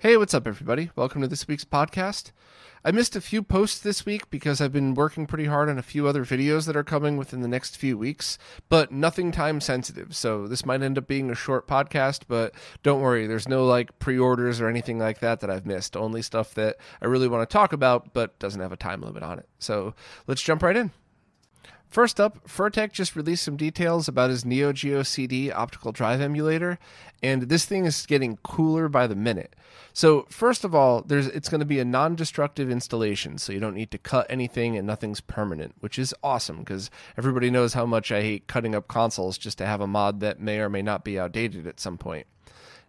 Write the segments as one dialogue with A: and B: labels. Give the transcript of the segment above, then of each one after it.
A: Hey, what's up, everybody? Welcome to this week's podcast. I missed a few posts this week because I've been working pretty hard on a few other videos that are coming within the next few weeks, but nothing time sensitive. So this might end up being a short podcast, but don't worry, there's no like pre orders or anything like that that I've missed. Only stuff that I really want to talk about, but doesn't have a time limit on it. So let's jump right in. First up, Furrtek just released some details about his Neo Geo CD optical drive emulator, and this thing is getting cooler by the minute. So, first of all, there's it's going to be a non-destructive installation, so you don't need to cut anything and nothing's permanent, which is awesome because everybody knows how much I hate cutting up consoles just to have a mod that may or may not be outdated at some point.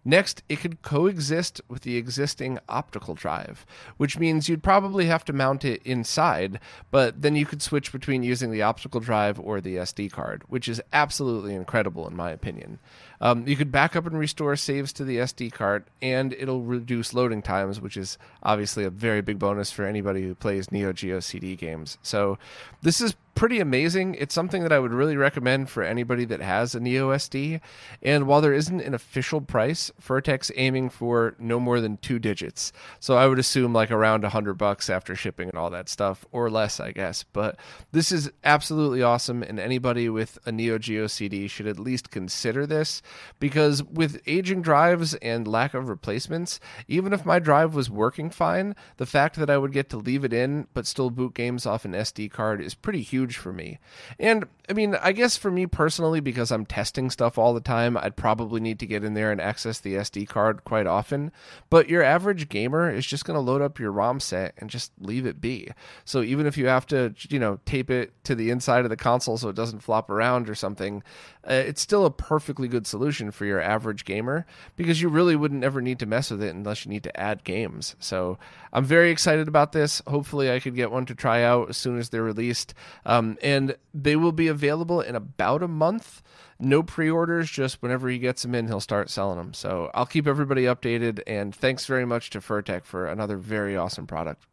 A: Next, it could coexist with the existing optical drive, which means you'd probably have to mount it inside, but then you could switch between using the optical drive or the SD card, which is absolutely incredible in my opinion. Um, you could back up and restore saves to the SD card, and it'll reduce loading times, which is obviously a very big bonus for anybody who plays Neo Geo CD games. So, this is pretty amazing. It's something that I would really recommend for anybody that has a Neo SD. And while there isn't an official price, Furrtek's aiming for no more than two digits. So I would assume like around a hundred bucks after shipping and all that stuff, or less, I guess. But this is absolutely awesome, and anybody with a Neo Geo CD should at least consider this because with aging drives and lack of replacements, even if my drive was working fine, the fact that I would get to leave it in but still boot games off an SD card is pretty huge for me. And I mean, I guess for me personally, because I'm testing stuff all the time, I'd probably need to get in there and access the SD card quite often. But your average gamer is just going to load up your ROM set and just leave it be. So even if you have to, you know, tape it to the inside of the console so it doesn't flop around or something, uh, it's still a perfectly good solution for your average gamer because you really wouldn't ever need to mess with it unless you need to add games. So I'm very excited about this. Hopefully, I could get one to try out as soon as they're released. Um, and they will be available in about a month. No pre orders, just whenever he gets them in, he'll start selling them. So I'll keep everybody updated. And thanks very much to Furrtek for another very awesome product.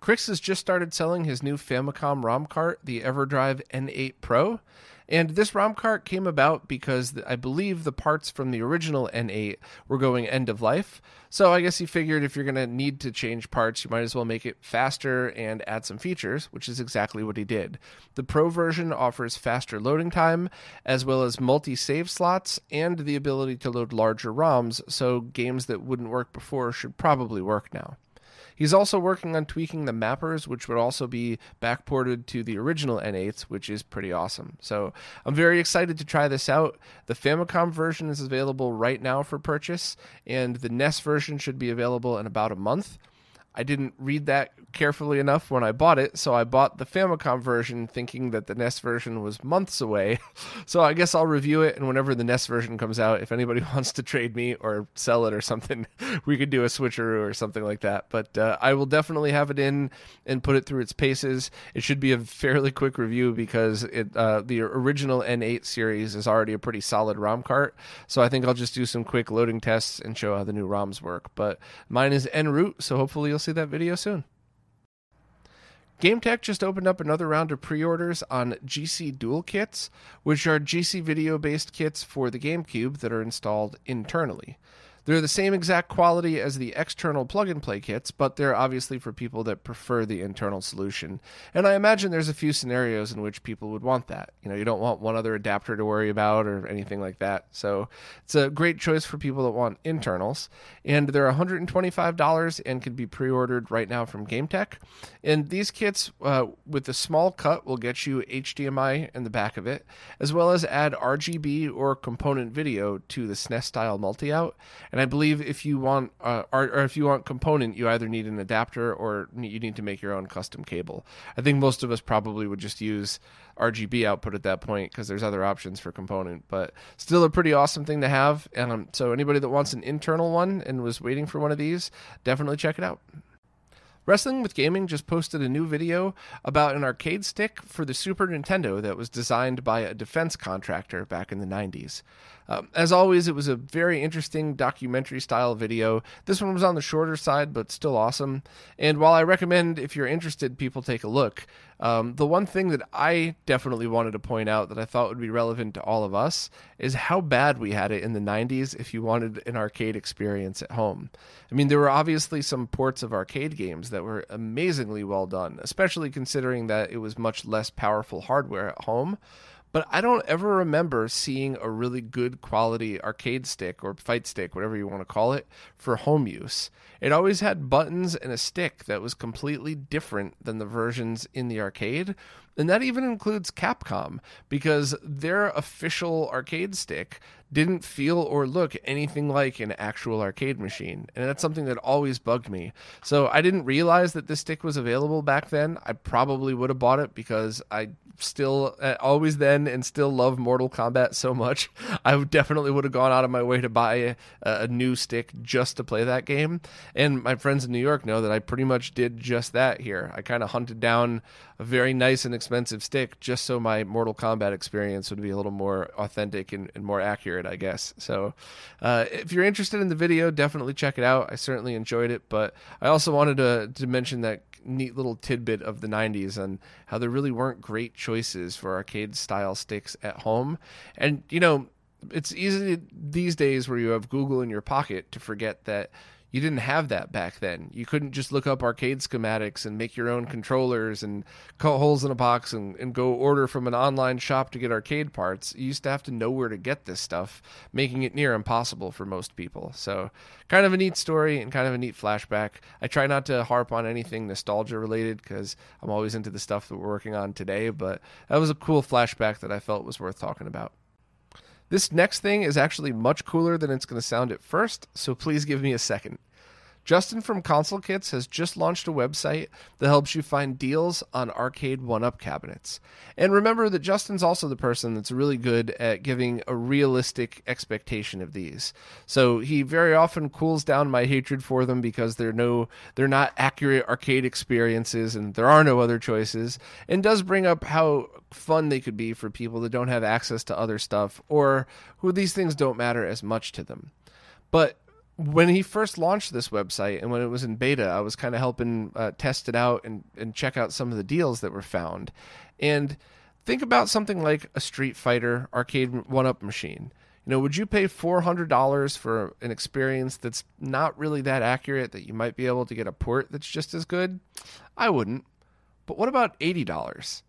A: krikzz has just started selling his new Famicom ROM cart, the EverDrive N8 Pro. And this ROM cart came about because I believe the parts from the original N8 were going end of life. So I guess he figured if you're going to need to change parts, you might as well make it faster and add some features, which is exactly what he did. The Pro version offers faster loading time, as well as multi save slots and the ability to load larger ROMs, so games that wouldn't work before should probably work now. He's also working on tweaking the mappers, which would also be backported to the original N8s, which is pretty awesome. So I'm very excited to try this out. The Famicom version is available right now for purchase, and the NES version should be available in about a month. I didn't read that carefully enough when I bought it, so I bought the Famicom version thinking that the NES version was months away. so I guess I'll review it, and whenever the NES version comes out, if anybody wants to trade me or sell it or something, we could do a switcheroo or something like that. But uh, I will definitely have it in and put it through its paces. It should be a fairly quick review because it uh, the original N8 series is already a pretty solid ROM cart, so I think I'll just do some quick loading tests and show how the new ROMs work. But mine is en route, so hopefully you'll see that video soon. GameTech just opened up another round of pre orders on GC Dual kits, which are GC video based kits for the GameCube that are installed internally. They're the same exact quality as the external plug and play kits, but they're obviously for people that prefer the internal solution. And I imagine there's a few scenarios in which people would want that. You know, you don't want one other adapter to worry about or anything like that. So it's a great choice for people that want internals. And they're $125 and can be pre ordered right now from GameTech. And these kits, uh, with a small cut, will get you HDMI in the back of it, as well as add RGB or component video to the SNES style multi out And I believe if you want, uh, or, or if you want component, you either need an adapter or you need to make your own custom cable. I think most of us probably would just use RGB output at that point because there's other options for component, but still a pretty awesome thing to have. Um, so anybody that wants an internal one and was waiting for one of these, definitely check it out. Wrestling with Gaming just posted a new video about an arcade stick for the Super Nintendo that was designed by a defense contractor back in the 90s. Um, as always, it was a very interesting documentary style video. This one was on the shorter side, but still awesome. And while I recommend, if you're interested, people take a look, um, the one thing that I definitely wanted to point out that I thought would be relevant to all of us is how bad we had it in the 90s if you wanted an arcade experience at home. I mean, there were obviously some ports of arcade games that were amazingly well done, especially considering that it was much less powerful hardware at home but I don't ever remember seeing a really good quality arcade stick or fight stick, whatever you want to call it, for home use. It always had buttons and a stick that was completely different than the versions in the arcade. And that even includes Capcom, because their official arcade stick didn't feel or look anything like an actual arcade machine. And that's something that always bugged me. So I didn't realize that this stick was available back then. I probably would have bought it because I still uh, always then and still love Mortal Kombat so much. I definitely would have gone out of my way to buy a, a, new stick just to play that game. And my friends in New York know that I pretty much did just that here. I kind of hunted down a very nice and expensive stick just so my Mortal Kombat experience would be a little more authentic and, and more accurate, I guess. So uh, if you're interested in the video, definitely check it out. I certainly enjoyed it, but I also wanted to, to mention that neat little tidbit of the 90s and how there really weren't great choices for arcade style sticks at home. And, you know, it's easy these days where you have Google in your pocket to forget that you didn't have that back then. You couldn't just look up arcade schematics and make your own controllers and cut holes in a box and, and go order from an online shop to get arcade parts. You used to have to know where to get this stuff, making it near impossible for most people. So, kind of a neat story and kind of a neat flashback. I try not to harp on anything nostalgia related because I'm always into the stuff that we're working on today, but that was a cool flashback that I felt was worth talking about. This next thing is actually much cooler than it's going to sound at first, so please give me a second. Justin from Console Kits has just launched a website that helps you find deals on Arcade1Up cabinets. And remember that Justin's also the person that's really good at giving a realistic expectation of these. So he very often cools down my hatred for them because they're no they're not accurate arcade experiences and there are no other choices and does bring up how fun they could be for people that don't have access to other stuff or who these things don't matter as much to them. But when he first launched this website and when it was in beta, I was kind of helping uh, test it out and, and check out some of the deals that were found. And think about something like a Street Fighter Arcade1Up machine. You know, would you pay $400 for an experience that's not really that accurate that you might be able to get a port that's just as good? I wouldn't. But what about $80?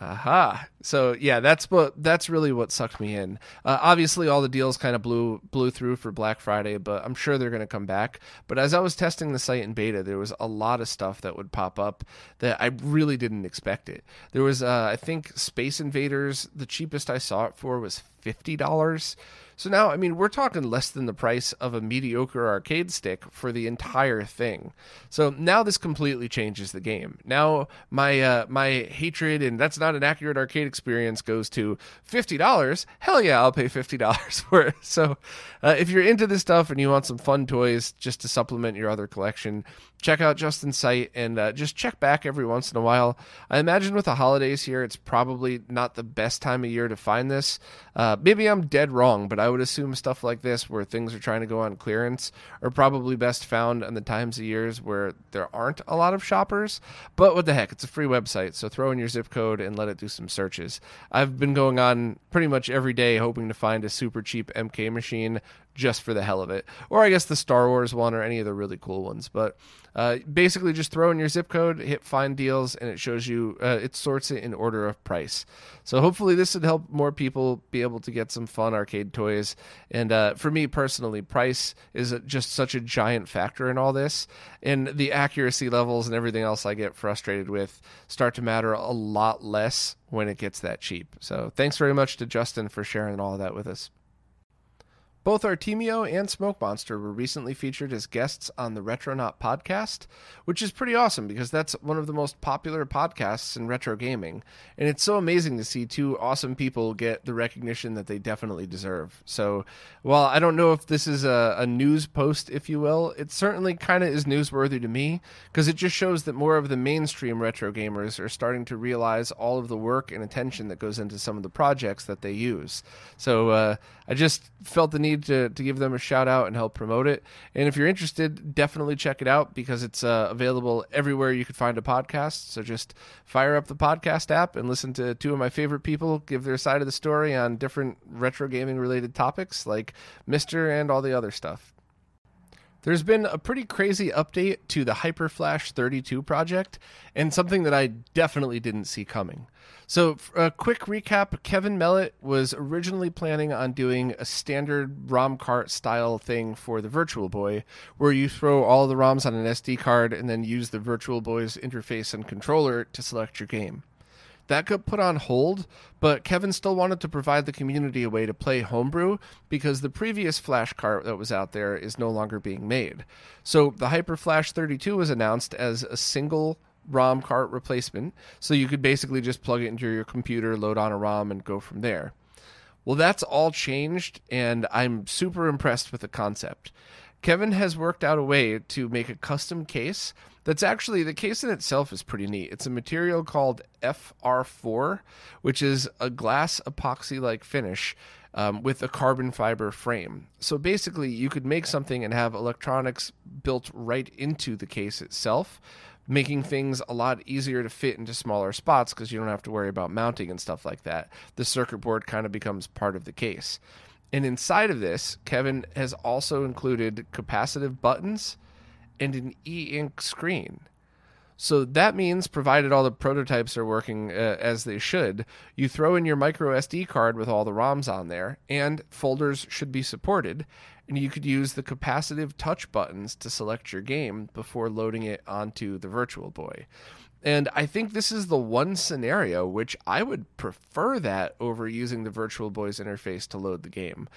A: Aha. So yeah, that's what that's really what sucked me in. Uh, obviously, all the deals kind of blew blew through for Black Friday, but I'm sure they're going to come back. But as I was testing the site in beta, there was a lot of stuff that would pop up that I really didn't expect it. There was, uh, I think, Space Invaders. The cheapest I saw it for was fifty dollars. So now, I mean, we're talking less than the price of a mediocre arcade stick for the entire thing. So now this completely changes the game. Now my uh, my hatred and that's not an accurate arcade experience goes to fifty dollars. Hell yeah, I'll pay fifty dollars for it. So uh, if you're into this stuff and you want some fun toys just to supplement your other collection, check out Justin's site and uh, just check back every once in a while. I imagine with the holidays here, it's probably not the best time of year to find this. Uh, maybe I'm dead wrong, but I would assume stuff like this, where things are trying to go on clearance, are probably best found in the times of years where there aren't a lot of shoppers. But what the heck, it's a free website, so throw in your zip code and let it do some searches. I've been going on pretty much every day hoping to find a super cheap MK machine just for the hell of it. Or I guess the Star Wars one or any of the really cool ones. But uh, basically, just throw in your zip code, hit find deals, and it shows you, uh, it sorts it in order of price. So hopefully, this would help more people be able to get some fun arcade toys. And uh, for me personally, price is just such a giant factor in all this. And the accuracy levels and everything else I get frustrated with start to matter a lot less when it gets that cheap. So thanks very much to Justin for sharing all of that with us. Both Artemio and Smoke Monster were recently featured as guests on the Retronaut podcast, which is pretty awesome because that's one of the most popular podcasts in retro gaming. And it's so amazing to see two awesome people get the recognition that they definitely deserve. So, while I don't know if this is a, a news post, if you will, it certainly kind of is newsworthy to me because it just shows that more of the mainstream retro gamers are starting to realize all of the work and attention that goes into some of the projects that they use. So, uh, I just felt the need to, to give them a shout out and help promote it. And if you're interested, definitely check it out because it's uh, available everywhere you could find a podcast. So just fire up the podcast app and listen to two of my favorite people give their side of the story on different retro gaming related topics like MiSTer and all the other stuff. There's been a pretty crazy update to the HyperFlash 32 project, and something that I definitely didn't see coming. So, a quick recap Kevin Mellott was originally planning on doing a standard ROM cart style thing for the Virtual Boy, where you throw all the ROMs on an SD card and then use the Virtual Boy's interface and controller to select your game. That got put on hold, but Kevin still wanted to provide the community a way to play homebrew because the previous flash cart that was out there is no longer being made. So the Hyper Flash 32 was announced as a single ROM cart replacement, so you could basically just plug it into your computer, load on a ROM, and go from there. Well, that's all changed, and I'm super impressed with the concept. Kevin has worked out a way to make a custom case that's actually the case in itself is pretty neat. It's a material called FR4, which is a glass epoxy like finish um, with a carbon fiber frame. So basically, you could make something and have electronics built right into the case itself, making things a lot easier to fit into smaller spots because you don't have to worry about mounting and stuff like that. The circuit board kind of becomes part of the case. And inside of this, Kevin has also included capacitive buttons and an e ink screen. So that means, provided all the prototypes are working uh, as they should, you throw in your micro SD card with all the ROMs on there, and folders should be supported. And you could use the capacitive touch buttons to select your game before loading it onto the Virtual Boy. And I think this is the one scenario which I would prefer that over using the Virtual Boys interface to load the game.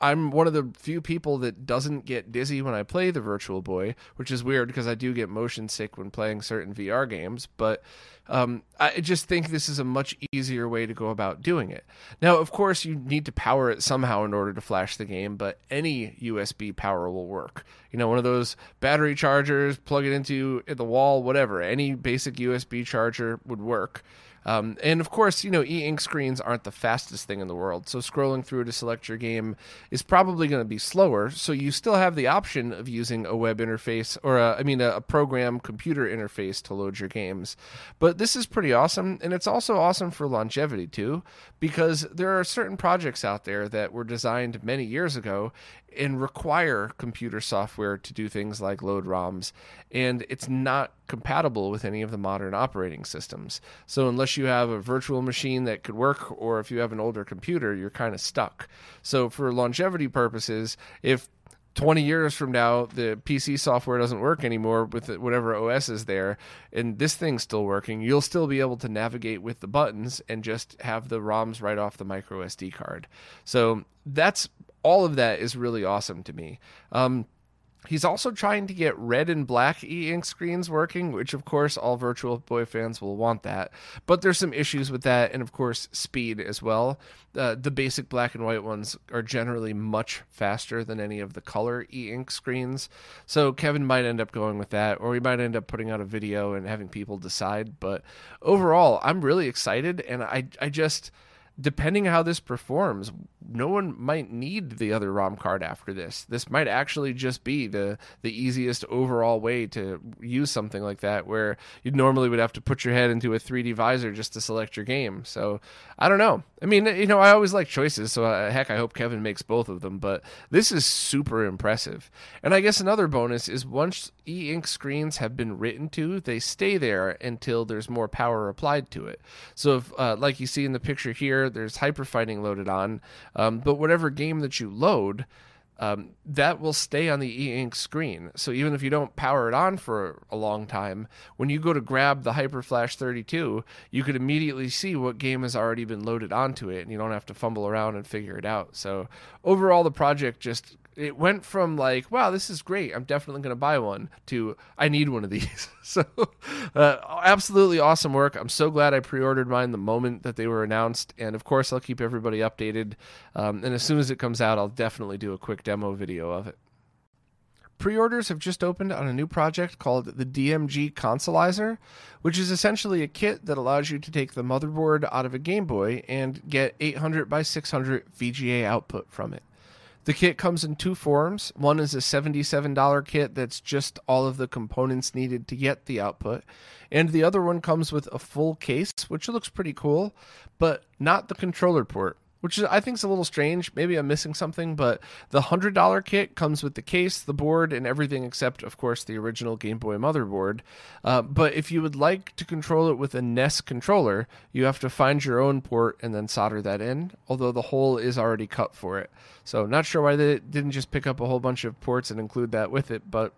A: I'm one of the few people that doesn't get dizzy when I play the Virtual Boy, which is weird because I do get motion sick when playing certain VR games, but um, I just think this is a much easier way to go about doing it. Now, of course, you need to power it somehow in order to flash the game, but any USB power will work. You know, one of those battery chargers, plug it into the wall, whatever. Any basic USB charger would work. Um, and of course, you know, e ink screens aren't the fastest thing in the world. So scrolling through to select your game is probably going to be slower. So you still have the option of using a web interface or, a, I mean, a, a program computer interface to load your games. But this is pretty awesome. And it's also awesome for longevity, too, because there are certain projects out there that were designed many years ago and require computer software to do things like load ROMs, and it's not compatible with any of the modern operating systems. So, unless you have a virtual machine that could work, or if you have an older computer, you're kind of stuck. So, for longevity purposes, if 20 years from now the PC software doesn't work anymore with whatever OS is there and this thing's still working, you'll still be able to navigate with the buttons and just have the ROMs right off the micro SD card. So that's all of that is really awesome to me. Um, He's also trying to get red and black e ink screens working, which of course all Virtual Boy fans will want that. But there's some issues with that, and of course speed as well. Uh, the basic black and white ones are generally much faster than any of the color e ink screens. So Kevin might end up going with that, or we might end up putting out a video and having people decide. But overall, I'm really excited, and I I just depending how this performs, no one might need the other ROM card after this. This might actually just be the the easiest overall way to use something like that, where you normally would have to put your head into a 3D visor just to select your game. So I don't know. I mean, you know, I always like choices, so uh, heck, I hope Kevin makes both of them. But this is super impressive. And I guess another bonus is once e-ink screens have been written to, they stay there until there's more power applied to it. So if, uh, like you see in the picture here, there's hyper fighting loaded on. Um, but whatever game that you load, um, that will stay on the e ink screen. So even if you don't power it on for a long time, when you go to grab the HyperFlash 32, you could immediately see what game has already been loaded onto it, and you don't have to fumble around and figure it out. So overall, the project just it went from like, wow, this is great. I'm definitely going to buy one to I need one of these. so, uh, absolutely awesome work. I'm so glad I pre ordered mine the moment that they were announced. And of course, I'll keep everybody updated. Um, and as soon as it comes out, I'll definitely do a quick demo video of it. Pre orders have just opened on a new project called the DMG Consolizer, which is essentially a kit that allows you to take the motherboard out of a Game Boy and get 800 by 600 VGA output from it. The kit comes in two forms. One is a $77 kit that's just all of the components needed to get the output. And the other one comes with a full case, which looks pretty cool, but not the controller port which I think is a little strange. Maybe I'm missing something, but the hundred dollar kit comes with the case, the board, and everything except, of course, the original Game Boy motherboard. Uh, but if you would like to control it with a NES controller, you have to find your own port and then solder that in. Although the hole is already cut for it, so not sure why they didn't just pick up a whole bunch of ports and include that with it. But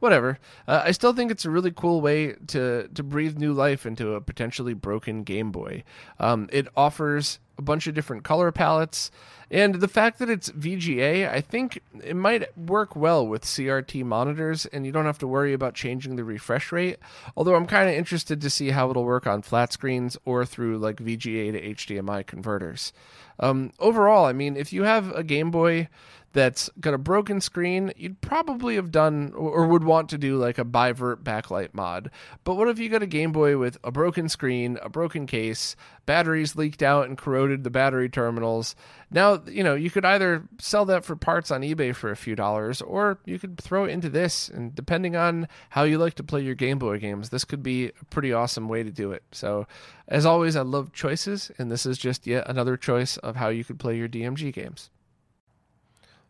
A: whatever. Uh, I still think it's a really cool way to to breathe new life into a potentially broken Game Boy. Um, it offers a bunch of different color palettes. And the fact that it's VGA, I think it might work well with CRT monitors, and you don't have to worry about changing the refresh rate. Although I'm kind of interested to see how it'll work on flat screens or through like VGA to HDMI converters. Um, overall, I mean, if you have a Game Boy that's got a broken screen, you'd probably have done or would want to do like a bivert backlight mod. But what if you got a Game Boy with a broken screen, a broken case, batteries leaked out and corroded the battery terminals? Now, you know, you could either sell that for parts on eBay for a few dollars or you could throw it into this. And depending on how you like to play your Game Boy games, this could be a pretty awesome way to do it. So, as always, I love choices, and this is just yet another choice of how you could play your DMG games.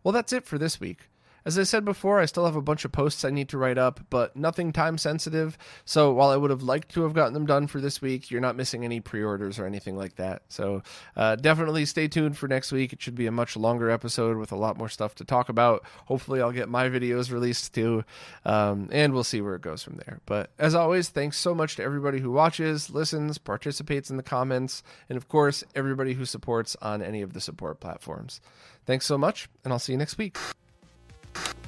A: Well, that's it for this week. As I said before, I still have a bunch of posts I need to write up, but nothing time sensitive. So while I would have liked to have gotten them done for this week, you're not missing any pre orders or anything like that. So uh, definitely stay tuned for next week. It should be a much longer episode with a lot more stuff to talk about. Hopefully, I'll get my videos released too, um, and we'll see where it goes from there. But as always, thanks so much to everybody who watches, listens, participates in the comments, and of course, everybody who supports on any of the support platforms. Thanks so much, and I'll see you next week you